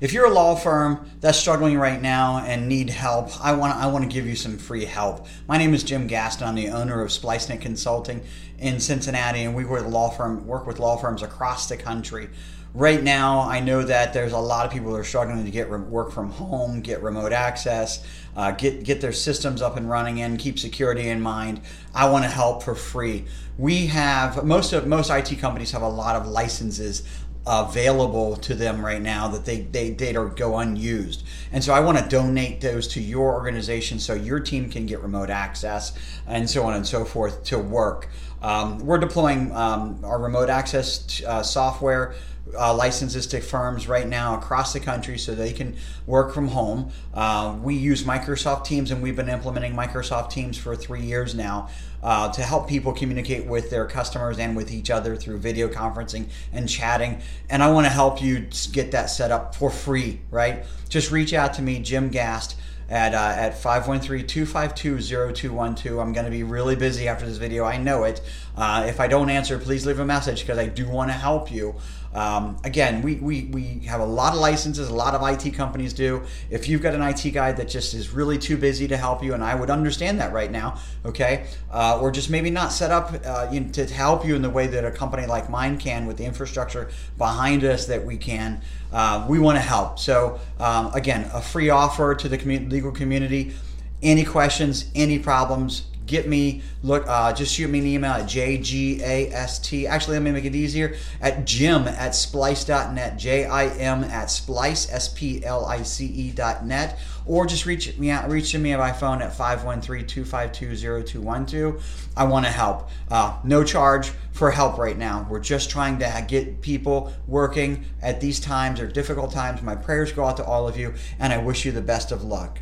if you're a law firm that's struggling right now and need help, I want I want to give you some free help. My name is Jim Gaston. I'm the owner of SpliceNet Consulting in Cincinnati, and we work with law firm work with law firms across the country. Right now, I know that there's a lot of people that are struggling to get re- work from home, get remote access, uh, get get their systems up and running, and keep security in mind. I want to help for free. We have most of most IT companies have a lot of licenses available to them right now that they, they, they go unused. And so I want to donate those to your organization so your team can get remote access and so on and so forth to work. Um, we're deploying um, our remote access uh, software uh, licenses to firms right now across the country so they can work from home. Uh, we use Microsoft Teams and we've been implementing Microsoft Teams for three years now uh, to help people communicate with their customers and with each other through video conferencing and chatting. And I want to help you get that set up for free, right? Just reach out to me, Jim Gast at uh, at 513-252-0212. I'm going to be really busy after this video. I know it. Uh, if I don't answer, please leave a message because I do want to help you. Um, again, we, we, we have a lot of licenses, a lot of IT companies do. If you've got an IT guy that just is really too busy to help you, and I would understand that right now, okay, uh, or just maybe not set up uh, to help you in the way that a company like mine can with the infrastructure behind us that we can, uh, we want to help. So, um, again, a free offer to the community, legal community. Any questions, any problems, get me look uh, just shoot me an email at jgast actually let me make it easier. At jim at splice.net j-i-m at splice s-p-l-i-c-e dot net. Or just reach me out reach me by phone at 513-252-0212 i want to help. Uh, no charge for help right now. We're just trying to get people working at these times. Or difficult times. My prayers go out to all of you and i wish you the best of luck